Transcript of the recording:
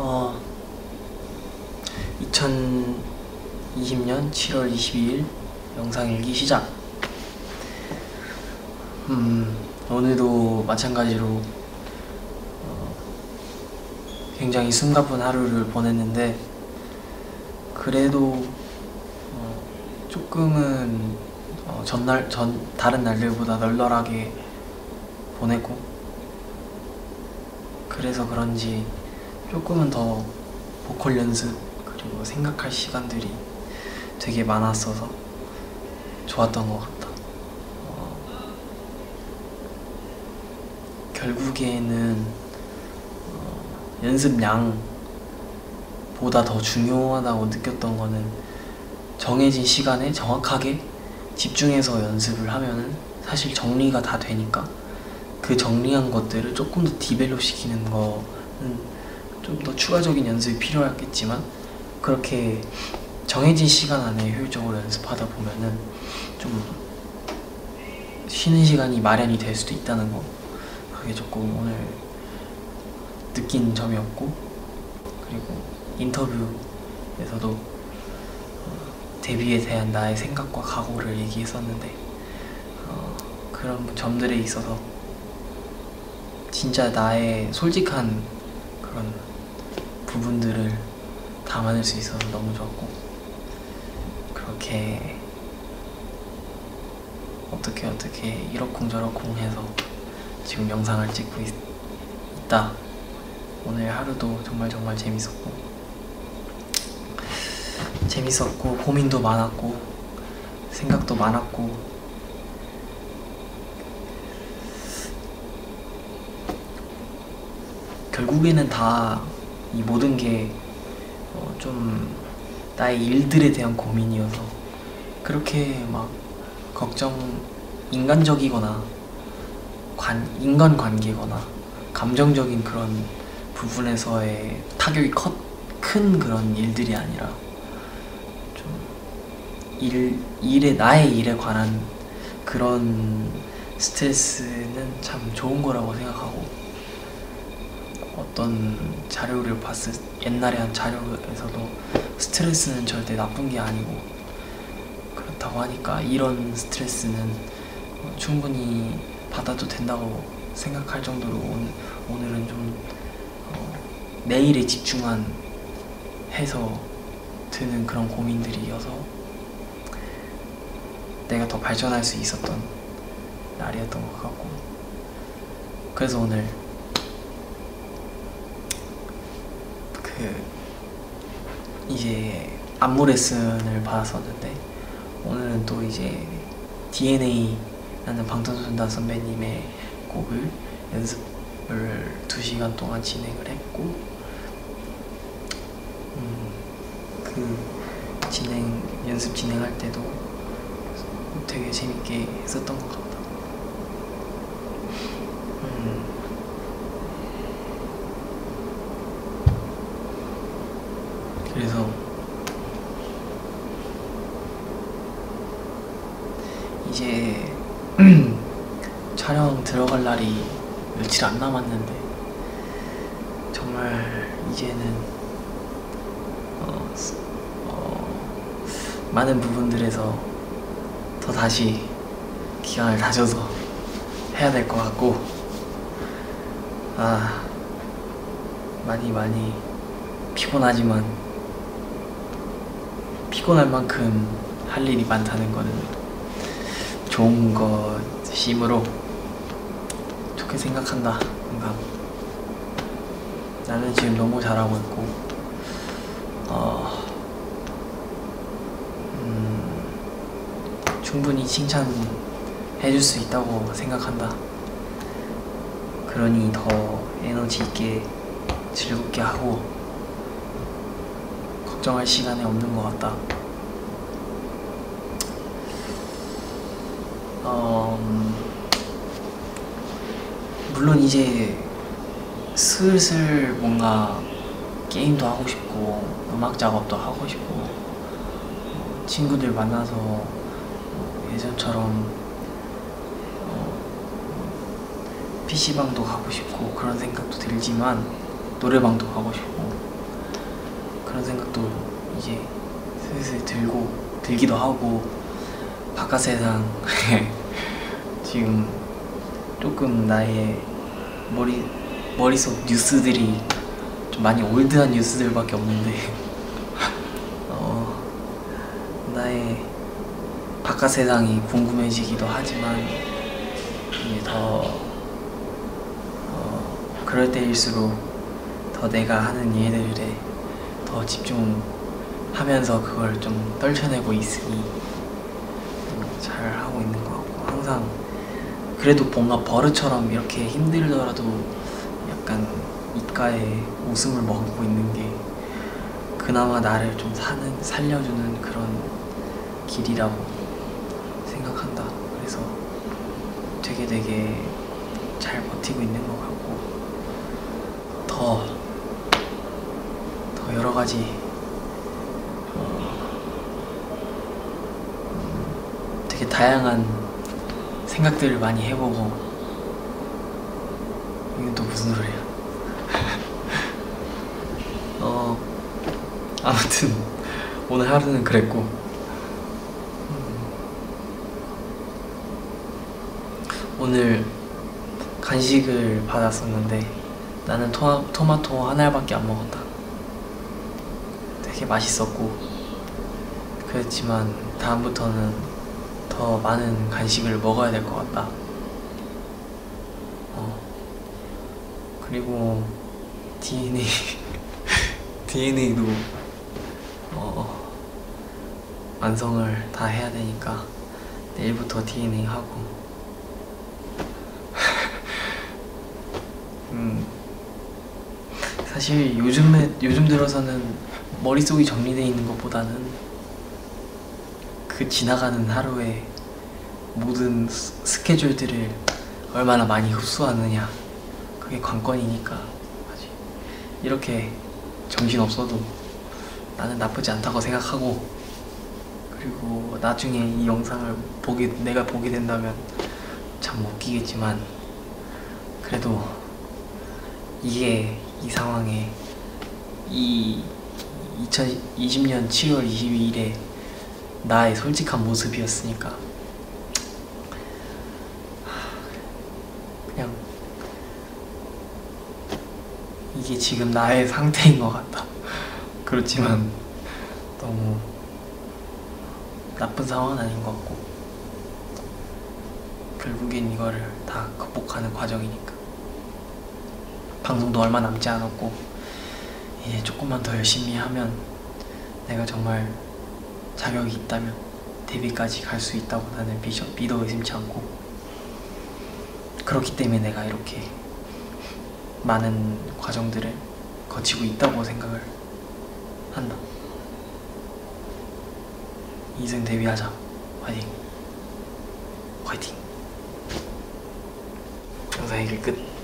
어, 2020년 7월 22일 영상 일기 시작. 음, 오늘도 마찬가지로 어, 굉장히 숨가쁜 하루를 보냈는데 그래도 어, 조금은 어, 전날 전 다른 날들보다 널널하게 보내고 그래서 그런지 조금은 더 보컬 연습 그리고 생각할 시간들이 되게 많았어서 좋았던 것 같다. 어, 결국에는 어, 연습량보다 더 중요하다고 느꼈던 거는 정해진 시간에 정확하게 집중해서 연습을 하면은 사실 정리가 다 되니까 그 정리한 것들을 조금 더 디벨롭 시키는 거는 좀 더 추가적인 연습이 필요하겠지만 그렇게 정해진 시간 안에 효율적으로 연습하다 보면은 좀 쉬는 시간이 마련이 될 수도 있다는 거 그게 조금 오늘 느낀 점이었고 그리고 인터뷰에서도 어, 데뷔에 대한 나의 생각과 각오를 얘기했었는데 어, 그런 점들에 있어서 진짜 나의 솔직한 그런 부분들을 담아낼 수 있어서 너무 좋았고 그렇게 어떻게 어떻게 이러쿵저러쿵 해서 지금 영상을 찍고 있, 있다. 오늘 하루도 정말 정말 재밌었고 재밌었고 고민도 많았고 생각도 많았고 결국에는 다 이 모든 게좀 나의 일들에 대한 고민이어서 그렇게 막 걱정 인간적이거나 관, 인간관계거나 감정적인 그런 부분에서의 타격이 컸, 큰 그런 일들이 아니라 좀 일, 일에 나의 일에 관한 그런 스트레스는 참 좋은 거라고 생각하고 어떤 자료를 봤을 옛날에 한 자료에서도 스트레스는 절대 나쁜 게 아니고 그렇다고 하니까 이런 스트레스는 충분히 받아도 된다고 생각할 정도로 오늘, 오늘은 좀 어, 내일에 집중한 해서 드는 그런 고민들이어서 내가 더 발전할 수 있었던 날이었던 것 같고 그래서 오늘 그 이제 안무 레슨을 받았었는데 오늘은 또 이제 DNA라는 방탄소년단 선배님의 곡을 연습을 2시간 동안 진행을 했고 음, 그 진행 연습 진행할 때도 되게 재밌게 했었던 것. 음. 그래서 이제 촬영 들어갈 날이 며칠 안 남았는데 정말 이제는 어, 어, 많은 부분들에서 더 다시 기간을 다져서 해야 될 것 같고 아 많이 많이 피곤하지만 피곤할 만큼 할 일이 많다는 거는 좋은 것이므로 좋게 생각한다. 항상 나는 지금 너무 잘하고 있고 어, 음, 충분히 칭찬해줄 수 있다고 생각한다. 그러니 더 에너지 있게 즐겁게 하고 걱정할 시간이 없는 것 같다. 어, 음, 물론 이제 슬슬 뭔가 게임도 하고 싶고 음악 작업도 하고 싶고 친구들 만나서 예전처럼 PC방도 가고 싶고 그런 생각도 들지만 노래방도 가고 싶고 그런 생각도 이제 슬슬 들고 들기도 하고 바깥 세상 지금 조금 나의 머리 머릿속 뉴스들이 좀 많이 올드한 뉴스들밖에 없는데 어, 나의 바깥 세상이 궁금해지기도 하지만 이제 더 어, 그럴 때일수록 더 내가 하는 일들에 더 집중하면서 그걸 좀 떨쳐내고 있으니 음, 잘 하고 있는 것 같고 항상 그래도 뭔가 버릇처럼 이렇게 힘들더라도 약간 입가에 웃음을 머금고 있는 게 그나마 나를 좀 사는 살려주는 그런 길이라고 생각한다. 그래서 되게 되게 잘 버티고 있는 것 같고 더, 가지 되게 다양한 생각들을 많이 해보고 이건 또 무슨 소리야? 어 아무튼 오늘 하루는 그랬고 음, 오늘 간식을 받았었는데 나는 토마, 토마토 한 알밖에 안 먹었다. 되게 맛있었고 그렇지만 다음부터는 더 많은 간식을 먹어야 될 것 같다. 어. 그리고 DNA DNA도 어, 완성을 다 해야 되니까 내일부터 DNA 하고 음 사실 요즘에 요즘 들어서는 머릿속이 정리되어 있는 것보다는 그 지나가는 하루에 모든 스- 스케줄들을 얼마나 많이 흡수하느냐 그게 관건이니까 이렇게 정신 없어도 나는 나쁘지 않다고 생각하고 그리고 나중에 이 영상을 보게 내가 보게 된다면 참 웃기겠지만 그래도 이게 이 상황에 이 2020년 7월 22일에 나의 솔직한 모습이었으니까. 그냥 이게 지금 나의 상태인 것 같다. 그렇지만 너무 나쁜 상황은 아닌 것 같고 결국엔 이거를 다 극복하는 과정이니까. 방송도 얼마 남지 않았고 이제 조금만 더 열심히 하면 내가 정말 자격이 있다면 데뷔까지 갈 수 있다고 나는 비셔, 믿어 의심치 않고 그렇기 때문에 내가 이렇게 많은 과정들을 거치고 있다고 생각을 한다. 이승 데뷔하자. 화이팅. 화이팅. 영상 얘기 끝.